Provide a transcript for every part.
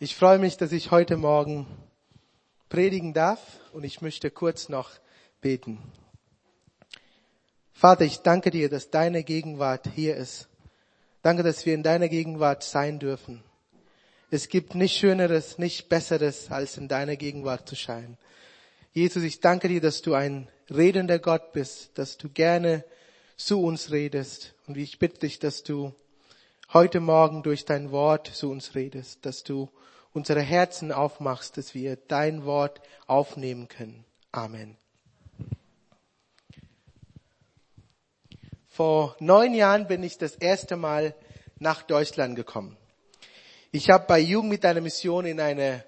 Ich freue mich, dass ich heute Morgen predigen darf und ich möchte kurz noch beten. Vater, ich danke dir, dass deine Gegenwart hier ist. Danke, dass wir in deiner Gegenwart sein dürfen. Es gibt nichts Schöneres, nichts Besseres, als in deiner Gegenwart zu scheinen. Jesus, ich danke dir, dass du ein redender Gott bist, dass du gerne zu uns redest. Und ich bitte dich, dass du heute Morgen durch dein Wort zu uns redest, dass du unsere Herzen aufmachst, dass wir dein Wort aufnehmen können. Amen. Vor neun Jahren bin ich das erste Mal nach Deutschland gekommen. Ich habe bei Jugend mit einer Mission in einer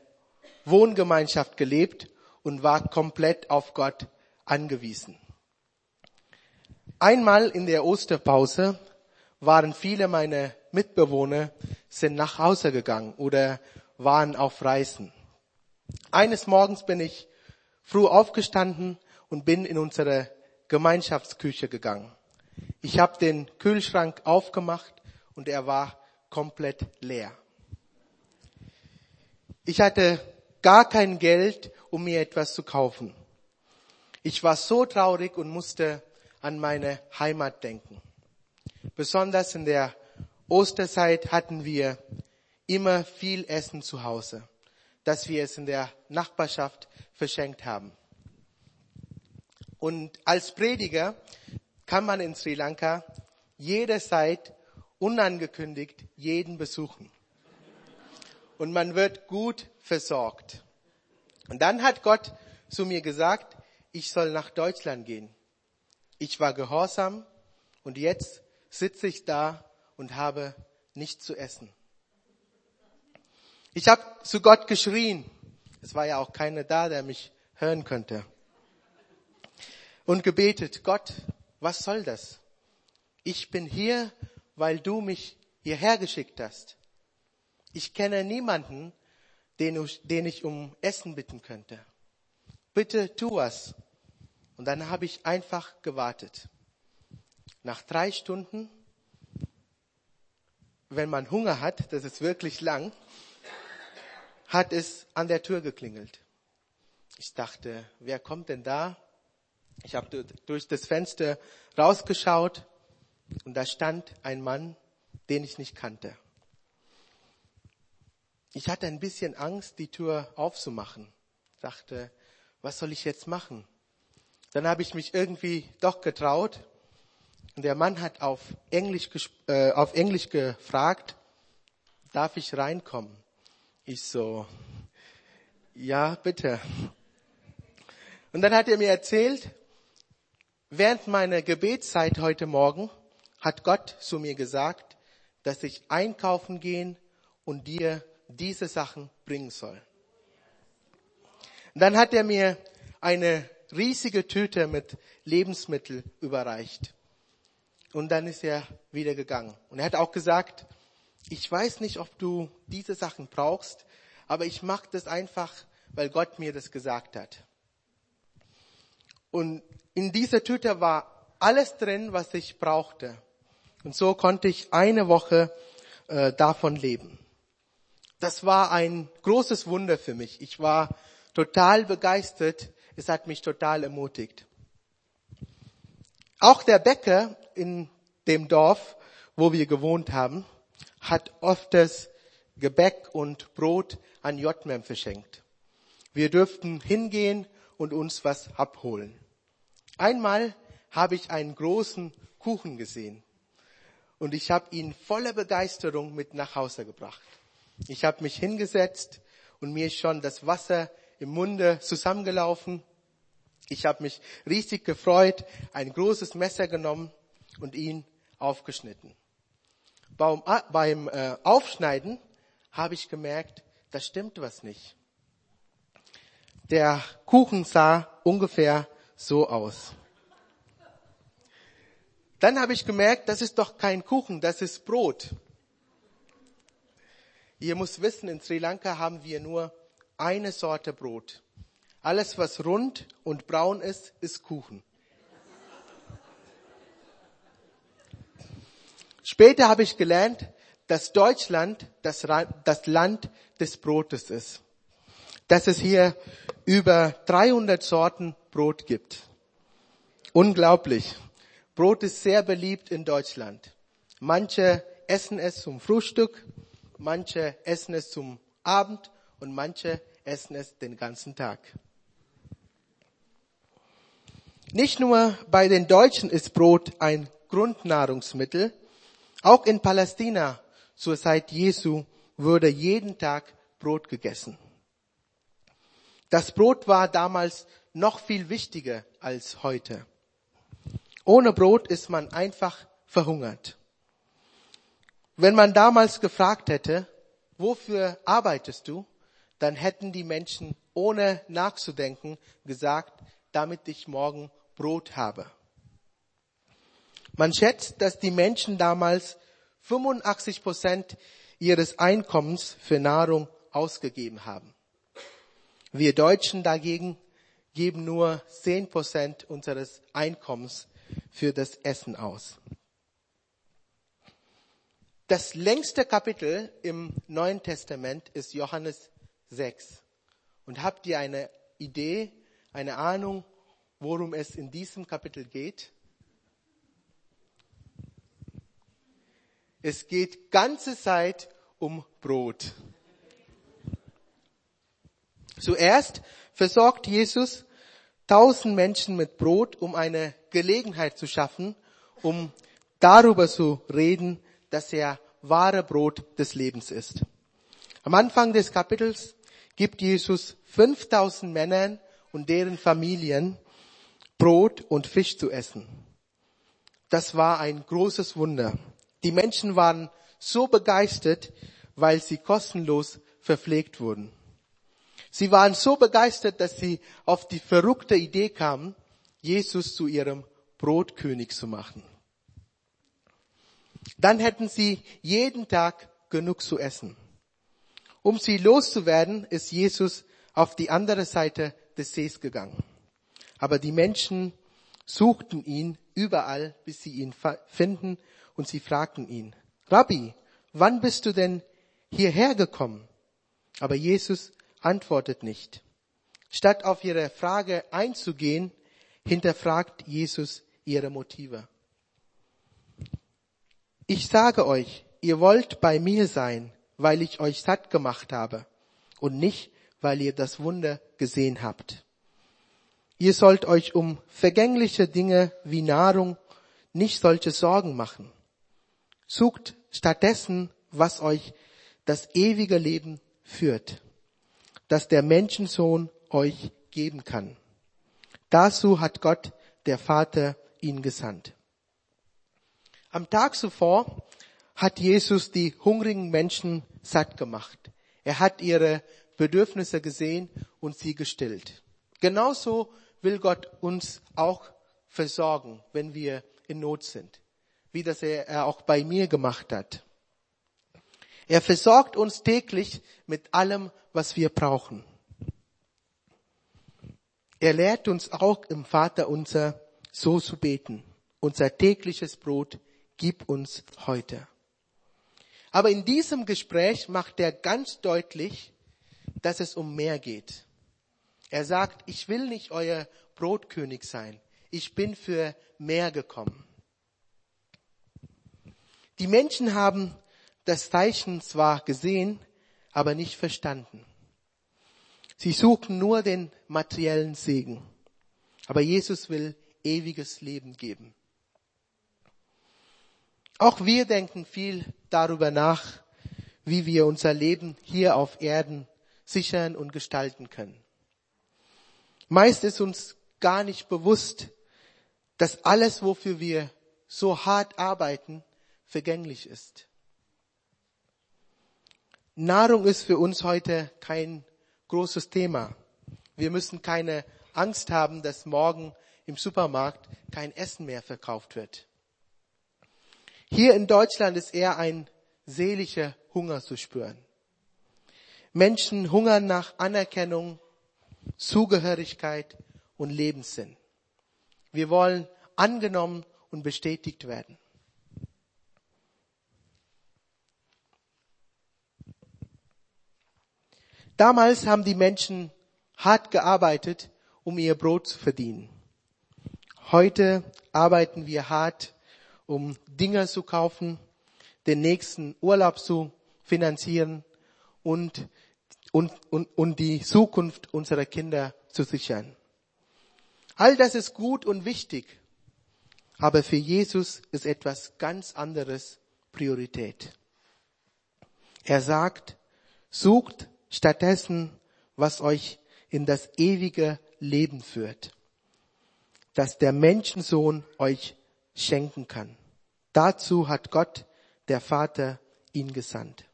Wohngemeinschaft gelebt und war komplett auf Gott angewiesen. Einmal in der Osterpause waren viele meiner Mitbewohner sind nach Hause gegangen oder waren auf Reisen. Eines Morgens bin ich früh aufgestanden und bin in unsere Gemeinschaftsküche gegangen. Ich habe den Kühlschrank aufgemacht und er war komplett leer. Ich hatte gar kein Geld, um mir etwas zu kaufen. Ich war so traurig und musste an meine Heimat denken. Besonders in der Osterzeit hatten wir immer viel Essen zu Hause, dass wir es in der Nachbarschaft verschenkt haben. Und als Prediger kann man in Sri Lanka jederzeit unangekündigt jeden besuchen. Und man wird gut versorgt. Und dann hat Gott zu mir gesagt, ich soll nach Deutschland gehen. Ich war gehorsam und jetzt sitze ich da und habe nichts zu essen. Ich habe zu Gott geschrien. Es war ja auch keiner da, der mich hören könnte. Und gebetet, Gott, was soll das? Ich bin hier, weil du mich hierher geschickt hast. Ich kenne niemanden, den, den ich um Essen bitten könnte. Bitte tu was. Und dann habe ich einfach gewartet. Nach drei Stunden, wenn man Hunger hat, das ist wirklich lang, hat es an der Tür geklingelt. Ich dachte, wer kommt denn da? Ich habe durch das Fenster rausgeschaut und da stand ein Mann, den ich nicht kannte. Ich hatte ein bisschen Angst, die Tür aufzumachen. Dachte, was soll ich jetzt machen? Dann habe ich mich irgendwie doch getraut. Und der Mann hat auf Englisch, äh, auf Englisch gefragt, darf ich reinkommen? Ich so, ja, bitte. Und dann hat er mir erzählt, während meiner Gebetszeit heute Morgen hat Gott zu mir gesagt, dass ich einkaufen gehen und dir diese Sachen bringen soll. Und dann hat er mir eine riesige Tüte mit Lebensmittel überreicht. Und dann ist er wieder gegangen. Und er hat auch gesagt, ich weiß nicht, ob du diese Sachen brauchst, aber ich mache das einfach, weil Gott mir das gesagt hat. Und in dieser Tüte war alles drin, was ich brauchte. Und so konnte ich eine Woche äh, davon leben. Das war ein großes Wunder für mich. Ich war total begeistert, es hat mich total ermutigt. Auch der Bäcker in dem Dorf, wo wir gewohnt haben, hat oft das Gebäck und Brot an Jotmem verschenkt. Wir dürften hingehen und uns was abholen. Einmal habe ich einen großen Kuchen gesehen und ich habe ihn voller Begeisterung mit nach Hause gebracht. Ich habe mich hingesetzt und mir ist schon das Wasser im Munde zusammengelaufen ich habe mich riesig gefreut, ein großes Messer genommen und ihn aufgeschnitten. Beim, beim äh, Aufschneiden habe ich gemerkt, da stimmt was nicht. Der Kuchen sah ungefähr so aus. Dann habe ich gemerkt, das ist doch kein Kuchen, das ist Brot. Ihr müsst wissen, in Sri Lanka haben wir nur eine Sorte Brot. Alles, was rund und braun ist, ist Kuchen. Später habe ich gelernt, dass Deutschland das, das Land des Brotes ist. Dass es hier über 300 Sorten Brot gibt. Unglaublich. Brot ist sehr beliebt in Deutschland. Manche essen es zum Frühstück, manche essen es zum Abend und manche essen es den ganzen Tag. Nicht nur bei den Deutschen ist Brot ein Grundnahrungsmittel, auch in Palästina zur Zeit Jesu wurde jeden Tag Brot gegessen. Das Brot war damals noch viel wichtiger als heute. Ohne Brot ist man einfach verhungert. Wenn man damals gefragt hätte, wofür arbeitest du, dann hätten die Menschen ohne nachzudenken gesagt, damit ich morgen Brot habe. Man schätzt, dass die Menschen damals 85 Prozent ihres Einkommens für Nahrung ausgegeben haben. Wir Deutschen dagegen geben nur 10 Prozent unseres Einkommens für das Essen aus. Das längste Kapitel im Neuen Testament ist Johannes 6. Und habt ihr eine Idee, eine Ahnung, worum es in diesem Kapitel geht? Es geht ganze Zeit um Brot. Zuerst versorgt Jesus tausend Menschen mit Brot, um eine Gelegenheit zu schaffen, um darüber zu reden, dass er wahre Brot des Lebens ist. Am Anfang des Kapitels gibt Jesus 5000 Männern und deren Familien Brot und Fisch zu essen. Das war ein großes Wunder. Die Menschen waren so begeistert, weil sie kostenlos verpflegt wurden. Sie waren so begeistert, dass sie auf die verrückte Idee kamen, Jesus zu ihrem Brotkönig zu machen. Dann hätten sie jeden Tag genug zu essen. Um sie loszuwerden, ist Jesus auf die andere Seite des Sees gegangen. Aber die Menschen suchten ihn überall, bis sie ihn finden und sie fragten ihn, Rabbi, wann bist du denn hierher gekommen? Aber Jesus antwortet nicht. Statt auf ihre Frage einzugehen, hinterfragt Jesus ihre Motive. Ich sage euch, ihr wollt bei mir sein, weil ich euch satt gemacht habe und nicht, weil ihr das Wunder gesehen habt. Ihr sollt euch um vergängliche Dinge wie Nahrung nicht solche Sorgen machen. Sucht stattdessen, was euch das ewige Leben führt, das der Menschensohn euch geben kann. Dazu hat Gott, der Vater, ihn gesandt. Am Tag zuvor hat Jesus die hungrigen Menschen satt gemacht. Er hat ihre Bedürfnisse gesehen und sie gestillt. Genauso will Gott uns auch versorgen, wenn wir in Not sind, wie das er auch bei mir gemacht hat. Er versorgt uns täglich mit allem, was wir brauchen. Er lehrt uns auch im Vater unser so zu beten. Unser tägliches Brot gib uns heute. Aber in diesem Gespräch macht er ganz deutlich, dass es um mehr geht. Er sagt, ich will nicht euer Brotkönig sein. Ich bin für mehr gekommen. Die Menschen haben das Zeichen zwar gesehen, aber nicht verstanden. Sie suchen nur den materiellen Segen. Aber Jesus will ewiges Leben geben. Auch wir denken viel darüber nach, wie wir unser Leben hier auf Erden sichern und gestalten können. Meist ist uns gar nicht bewusst, dass alles, wofür wir so hart arbeiten, vergänglich ist. Nahrung ist für uns heute kein großes Thema. Wir müssen keine Angst haben, dass morgen im Supermarkt kein Essen mehr verkauft wird. Hier in Deutschland ist eher ein seelischer Hunger zu spüren. Menschen hungern nach Anerkennung, Zugehörigkeit und Lebenssinn. Wir wollen angenommen und bestätigt werden. Damals haben die Menschen hart gearbeitet, um ihr Brot zu verdienen. Heute arbeiten wir hart, um Dinge zu kaufen, den nächsten Urlaub zu finanzieren und und, und, und die Zukunft unserer Kinder zu sichern. All das ist gut und wichtig, aber für Jesus ist etwas ganz anderes Priorität. Er sagt, sucht stattdessen, was euch in das ewige Leben führt, das der Menschensohn euch schenken kann. Dazu hat Gott, der Vater, ihn gesandt.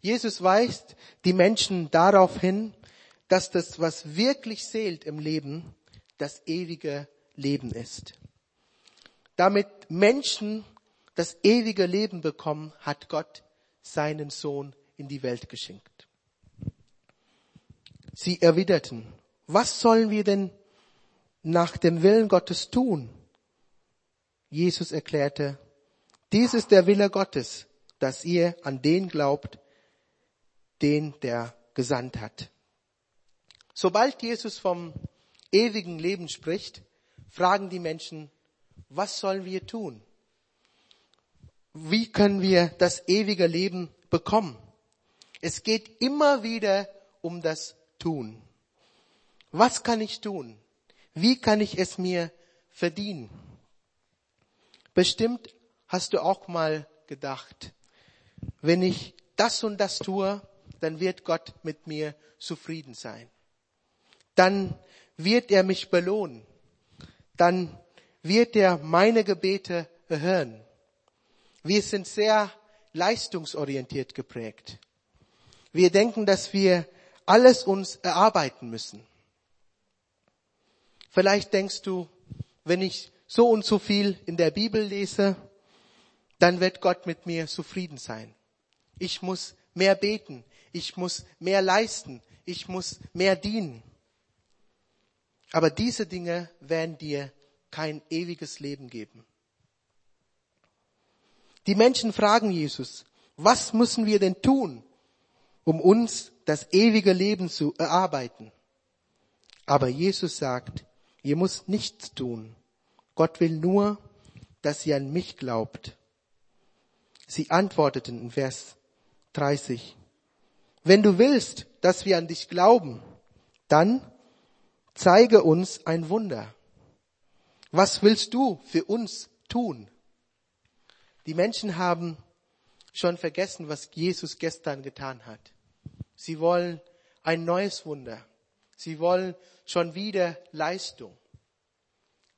Jesus weist die Menschen darauf hin, dass das, was wirklich zählt im Leben, das ewige Leben ist. Damit Menschen das ewige Leben bekommen, hat Gott seinen Sohn in die Welt geschenkt. Sie erwiderten, was sollen wir denn nach dem Willen Gottes tun? Jesus erklärte, dies ist der Wille Gottes, dass ihr an den glaubt, den der gesandt hat. Sobald Jesus vom ewigen Leben spricht, fragen die Menschen, was sollen wir tun? Wie können wir das ewige Leben bekommen? Es geht immer wieder um das Tun. Was kann ich tun? Wie kann ich es mir verdienen? Bestimmt hast du auch mal gedacht, wenn ich das und das tue, dann wird Gott mit mir zufrieden sein. Dann wird er mich belohnen. Dann wird er meine Gebete erhören. Wir sind sehr leistungsorientiert geprägt. Wir denken, dass wir alles uns erarbeiten müssen. Vielleicht denkst du, wenn ich so und so viel in der Bibel lese, dann wird Gott mit mir zufrieden sein. Ich muss mehr beten, ich muss mehr leisten, ich muss mehr dienen. Aber diese Dinge werden dir kein ewiges Leben geben. Die Menschen fragen Jesus, was müssen wir denn tun, um uns das ewige Leben zu erarbeiten? Aber Jesus sagt, ihr müsst nichts tun. Gott will nur, dass ihr an mich glaubt. Sie antworteten in Vers 30, wenn du willst, dass wir an dich glauben, dann zeige uns ein Wunder. Was willst du für uns tun? Die Menschen haben schon vergessen, was Jesus gestern getan hat. Sie wollen ein neues Wunder. Sie wollen schon wieder Leistung.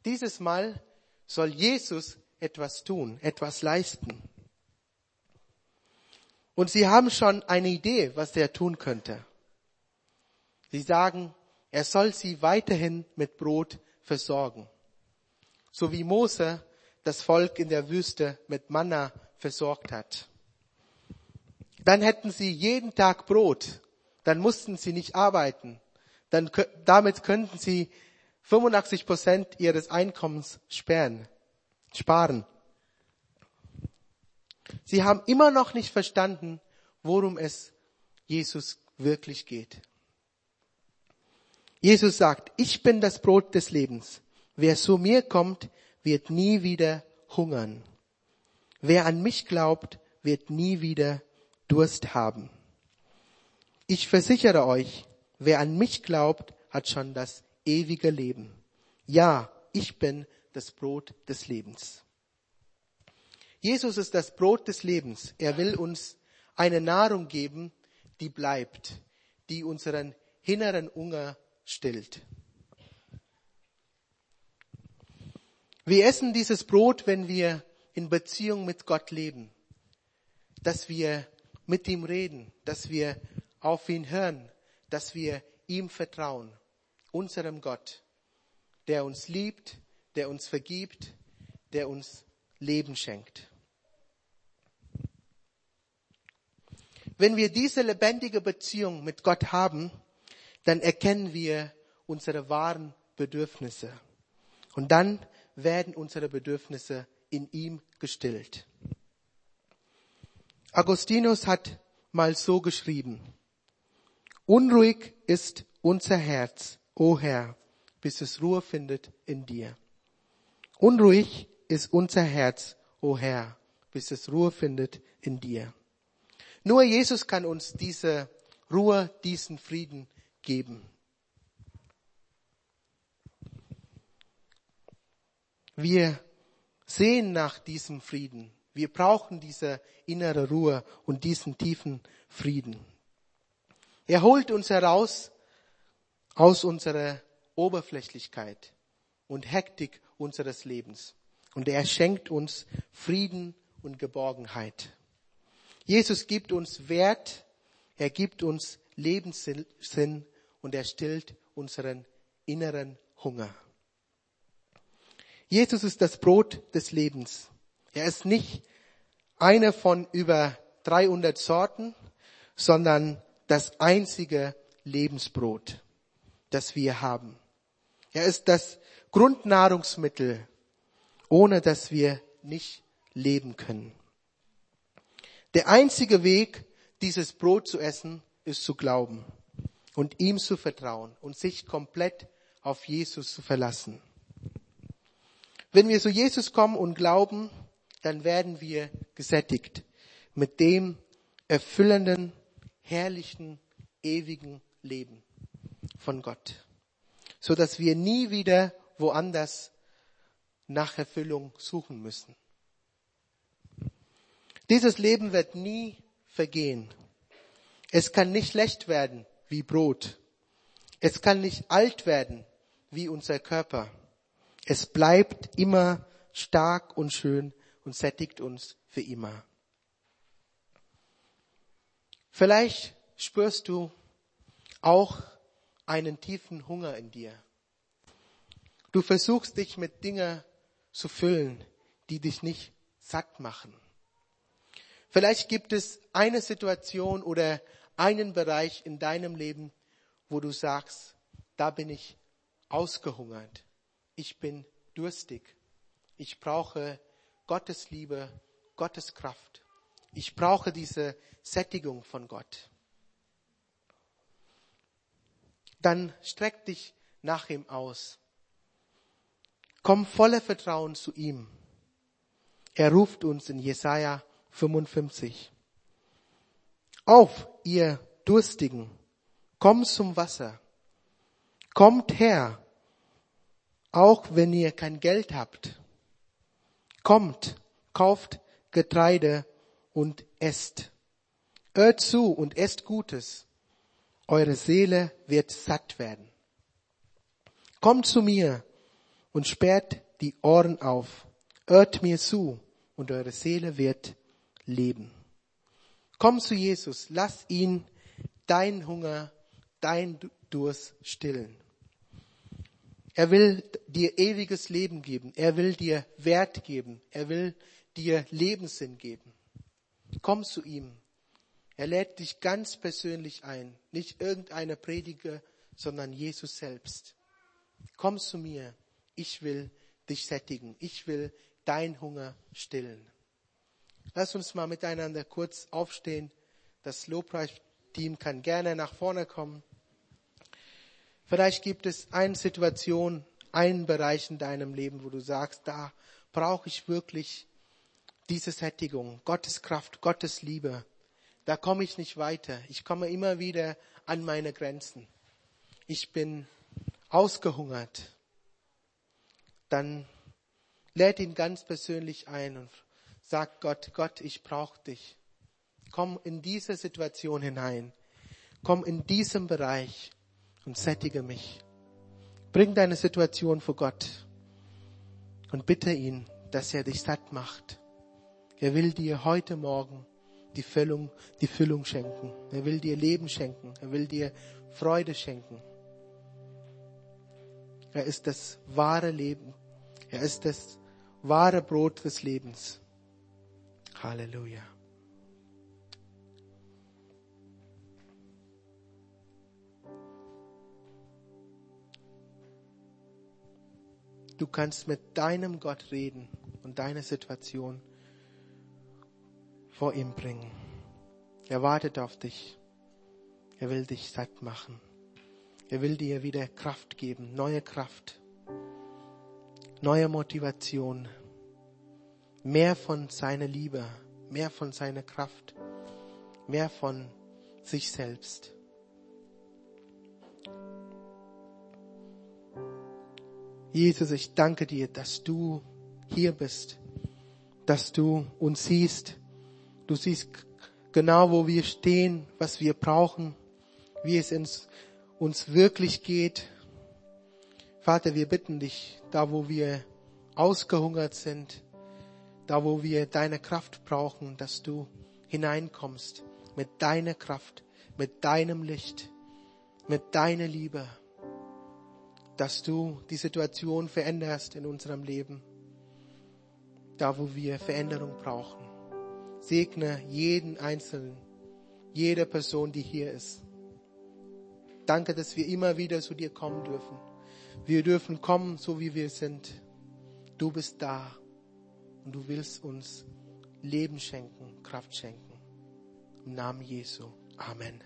Dieses Mal soll Jesus etwas tun, etwas leisten. Und sie haben schon eine Idee, was er tun könnte. Sie sagen, er soll sie weiterhin mit Brot versorgen. So wie Mose das Volk in der Wüste mit Manna versorgt hat. Dann hätten sie jeden Tag Brot. Dann mussten sie nicht arbeiten. Dann, damit könnten sie 85 Prozent ihres Einkommens sperren, sparen. Sie haben immer noch nicht verstanden, worum es Jesus wirklich geht. Jesus sagt, ich bin das Brot des Lebens. Wer zu mir kommt, wird nie wieder hungern. Wer an mich glaubt, wird nie wieder Durst haben. Ich versichere euch, wer an mich glaubt, hat schon das ewige Leben. Ja, ich bin das Brot des Lebens. Jesus ist das Brot des Lebens. Er will uns eine Nahrung geben, die bleibt, die unseren inneren Hunger stillt. Wir essen dieses Brot, wenn wir in Beziehung mit Gott leben, dass wir mit ihm reden, dass wir auf ihn hören, dass wir ihm vertrauen, unserem Gott, der uns liebt, der uns vergibt, der uns Leben schenkt. Wenn wir diese lebendige Beziehung mit Gott haben, dann erkennen wir unsere wahren Bedürfnisse. Und dann werden unsere Bedürfnisse in ihm gestillt. Augustinus hat mal so geschrieben, Unruhig ist unser Herz, o Herr, bis es Ruhe findet in dir. Unruhig ist unser Herz, o Herr, bis es Ruhe findet in dir. Nur Jesus kann uns diese Ruhe, diesen Frieden geben. Wir sehen nach diesem Frieden. Wir brauchen diese innere Ruhe und diesen tiefen Frieden. Er holt uns heraus aus unserer Oberflächlichkeit und Hektik unseres Lebens. Und er schenkt uns Frieden und Geborgenheit. Jesus gibt uns Wert, er gibt uns Lebenssinn und er stillt unseren inneren Hunger. Jesus ist das Brot des Lebens. Er ist nicht eine von über 300 Sorten, sondern das einzige Lebensbrot, das wir haben. Er ist das Grundnahrungsmittel, ohne dass wir nicht leben können. Der einzige Weg, dieses Brot zu essen, ist zu glauben und ihm zu vertrauen und sich komplett auf Jesus zu verlassen. Wenn wir zu Jesus kommen und glauben, dann werden wir gesättigt mit dem erfüllenden, herrlichen, ewigen Leben von Gott, so dass wir nie wieder woanders nach Erfüllung suchen müssen. Dieses Leben wird nie vergehen. Es kann nicht schlecht werden wie Brot. Es kann nicht alt werden wie unser Körper. Es bleibt immer stark und schön und sättigt uns für immer. Vielleicht spürst du auch einen tiefen Hunger in dir. Du versuchst dich mit Dingen zu füllen, die dich nicht satt machen. Vielleicht gibt es eine Situation oder einen Bereich in deinem Leben, wo du sagst, da bin ich ausgehungert. Ich bin durstig. Ich brauche Gottes Liebe, Gottes Kraft. Ich brauche diese Sättigung von Gott. Dann streck dich nach ihm aus. Komm voller Vertrauen zu ihm. Er ruft uns in Jesaja 55. Auf, ihr Durstigen, kommt zum Wasser. Kommt her, auch wenn ihr kein Geld habt. Kommt, kauft Getreide und esst. Hört zu und esst Gutes. Eure Seele wird satt werden. Kommt zu mir und sperrt die Ohren auf. Hört mir zu und eure Seele wird leben. Komm zu Jesus, lass ihn dein Hunger, dein Durst stillen. Er will dir ewiges Leben geben. Er will dir Wert geben. Er will dir Lebenssinn geben. Komm zu ihm. Er lädt dich ganz persönlich ein. Nicht irgendeine Prediger, sondern Jesus selbst. Komm zu mir. Ich will dich sättigen. Ich will dein Hunger stillen. Lass uns mal miteinander kurz aufstehen. Das Lobpreisteam kann gerne nach vorne kommen. Vielleicht gibt es eine Situation, einen Bereich in deinem Leben, wo du sagst, da brauche ich wirklich diese Sättigung, Gottes Kraft, Gottes Liebe. Da komme ich nicht weiter. Ich komme immer wieder an meine Grenzen. Ich bin ausgehungert. Dann lädt ihn ganz persönlich ein und sagt Gott, Gott, ich brauche dich. Komm in diese Situation hinein. Komm in diesem Bereich und sättige mich. Bring deine Situation vor Gott und bitte ihn, dass er dich satt macht. Er will dir heute Morgen die Füllung, die Füllung schenken. Er will dir Leben schenken. Er will dir Freude schenken. Er ist das wahre Leben. Er ist das wahre Brot des Lebens. Halleluja. Du kannst mit deinem Gott reden und deine Situation vor ihm bringen. Er wartet auf dich. Er will dich satt machen. Er will dir wieder Kraft geben, neue Kraft, neue Motivation, mehr von seiner Liebe, mehr von seiner Kraft, mehr von sich selbst. Jesus, ich danke dir, dass du hier bist, dass du uns siehst. Du siehst genau, wo wir stehen, was wir brauchen, wie es uns, uns wirklich geht. Vater, wir bitten dich, da wo wir ausgehungert sind, da wo wir deine Kraft brauchen, dass du hineinkommst mit deiner Kraft, mit deinem Licht, mit deiner Liebe, dass du die Situation veränderst in unserem Leben, da wo wir Veränderung brauchen. Segne jeden Einzelnen, jede Person, die hier ist. Danke, dass wir immer wieder zu dir kommen dürfen. Wir dürfen kommen, so wie wir sind. Du bist da und du willst uns Leben schenken, Kraft schenken. Im Namen Jesu. Amen.